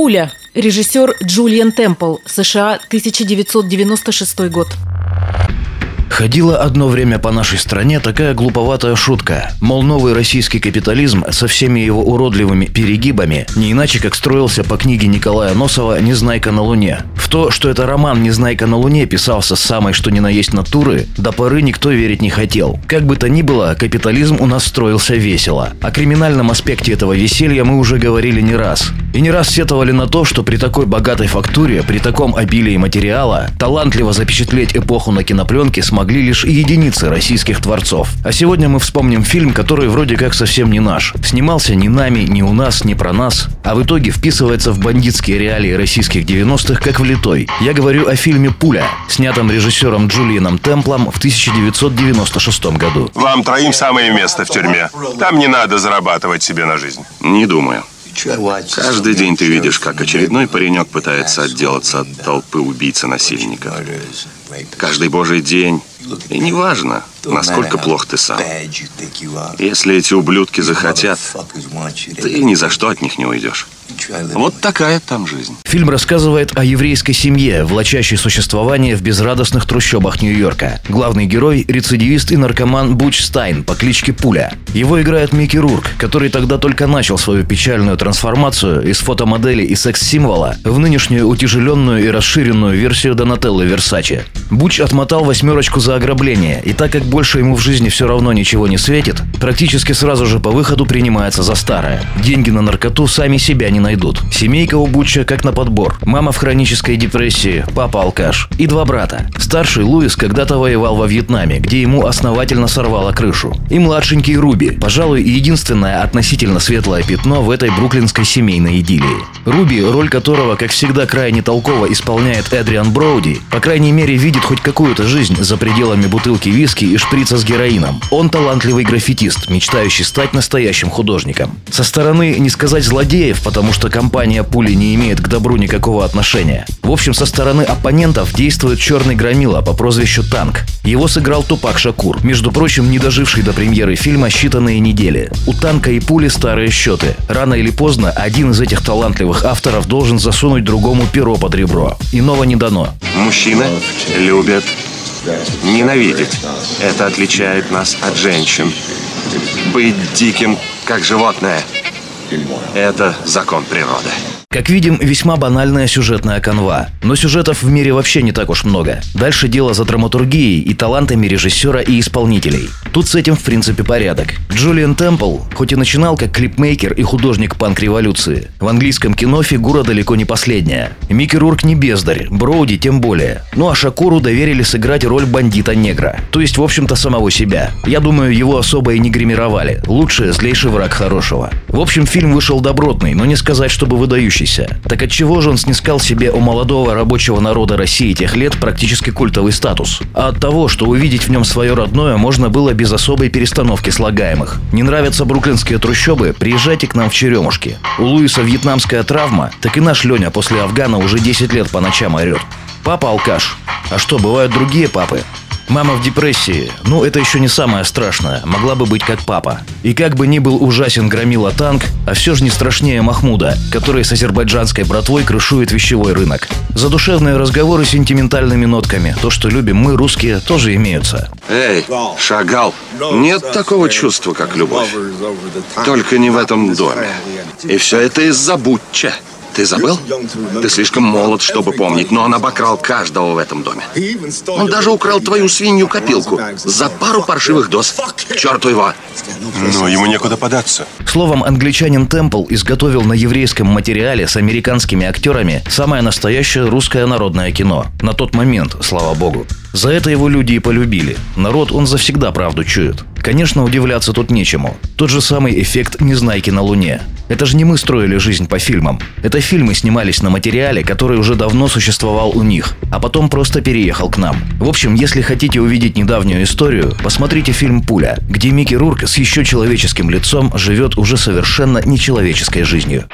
Пуля. Режиссер Джулиан Темпл. США, 1996 год. Ходила одно время по нашей стране такая глуповатая шутка. Мол, новый российский капитализм со всеми его уродливыми перегибами не иначе как строился по книге Николая Носова «Незнайка на Луне». В то, что это роман «Незнайка на Луне» писался с самой что ни на есть натуры, до поры никто верить не хотел. Как бы то ни было, капитализм у нас строился весело. О криминальном аспекте этого веселья мы уже говорили не раз. И не раз сетовали на то, что при такой богатой фактуре, при таком обилии материала, талантливо запечатлеть эпоху на кинопленке смогли лишь единицы российских творцов. А сегодня мы вспомним фильм, который вроде как совсем не наш. Снимался ни нами, ни у нас, ни про нас, а в итоге вписывается в бандитские реалии российских 90-х как влитой. Я говорю о фильме «Пуля», снятом режиссером Джулианом Темплом в 1996 году. Вам троим самое место в тюрьме. Там не надо зарабатывать себе на жизнь. Не думаю. Каждый день ты видишь, как очередной паренек пытается отделаться от толпы убийцы-насильников. Каждый божий день. И неважно, насколько плох ты сам. Если эти ублюдки захотят, ты ни за что от них не уйдешь. Вот такая там жизнь. Фильм рассказывает о еврейской семье, влачащей существование в безрадостных трущобах Нью-Йорка. Главный герой – рецидивист и наркоман Буч Стайн по кличке Пуля. Его играет Микки Рурк, который тогда только начал свою печальную трансформацию из фотомодели и секс-символа в нынешнюю утяжеленную и расширенную версию Донателло Версаче. Буч отмотал восьмерочку за ограбление, и так как больше ему в жизни все равно ничего не светит, практически сразу же по выходу принимается за старое. Деньги на наркоту сами себя не найдут. Семейка у Бутча как на подбор. Мама в хронической депрессии, папа алкаш и два брата. Старший Луис когда-то воевал во Вьетнаме, где ему основательно сорвало крышу. И младшенький Руби, пожалуй, единственное относительно светлое пятно в этой бруклинской семейной идиллии. Руби, роль которого, как всегда, крайне толково исполняет Эдриан Броуди, по крайней мере, видит хоть какую-то жизнь за пределами бутылки виски и шприца с героином. Он талантливый граффитист, мечтающий стать настоящим художником. Со стороны не сказать злодеев, потому потому что компания пули не имеет к добру никакого отношения. В общем, со стороны оппонентов действует черный громила по прозвищу Танк. Его сыграл Тупак Шакур, между прочим, не доживший до премьеры фильма считанные недели. У Танка и пули старые счеты. Рано или поздно один из этих талантливых авторов должен засунуть другому перо под ребро. Иного не дано. Мужчина любят ненавидеть. Это отличает нас от женщин. Быть диким, как животное – это закон природы. Как видим, весьма банальная сюжетная канва. Но сюжетов в мире вообще не так уж много. Дальше дело за драматургией и талантами режиссера и исполнителей. Тут с этим в принципе порядок. Джулиан Темпл, хоть и начинал как клипмейкер и художник панк-революции, в английском кино фигура далеко не последняя. Микки Рурк не бездарь, Броуди тем более. Ну а Шакуру доверили сыграть роль бандита-негра. То есть, в общем-то, самого себя. Я думаю, его особо и не гримировали. Лучше злейший враг хорошего. В общем, фильм вышел добротный, но не сказать, чтобы выдающий выдающийся. Так от чего же он снискал себе у молодого рабочего народа России тех лет практически культовый статус? А от того, что увидеть в нем свое родное можно было без особой перестановки слагаемых. Не нравятся бруклинские трущобы? Приезжайте к нам в Черемушки. У Луиса вьетнамская травма, так и наш Леня после Афгана уже 10 лет по ночам орет. Папа алкаш. А что, бывают другие папы? Мама в депрессии. Ну, это еще не самое страшное. Могла бы быть как папа. И как бы ни был ужасен громила танк, а все же не страшнее Махмуда, который с азербайджанской братвой крышует вещевой рынок. Задушевные разговоры с сентиментальными нотками. То, что любим мы, русские, тоже имеются. Эй, Шагал, нет такого чувства, как любовь. Только не в этом доме. И все это из-за Бутча. Ты забыл? Ты слишком молод, чтобы помнить, но он обокрал каждого в этом доме. Он даже украл твою свинью-копилку за пару паршивых доз. К черту его! Но ему некуда податься. Словом, англичанин Темпл изготовил на еврейском материале с американскими актерами самое настоящее русское народное кино. На тот момент, слава богу. За это его люди и полюбили. Народ он завсегда правду чует. Конечно, удивляться тут нечему. Тот же самый эффект «Незнайки на Луне». Это же не мы строили жизнь по фильмам. Это фильмы снимались на материале, который уже давно существовал у них, а потом просто переехал к нам. В общем, если хотите увидеть недавнюю историю, посмотрите фильм «Пуля», где Микки Рурк с еще человеческим лицом живет уже совершенно нечеловеческой жизнью.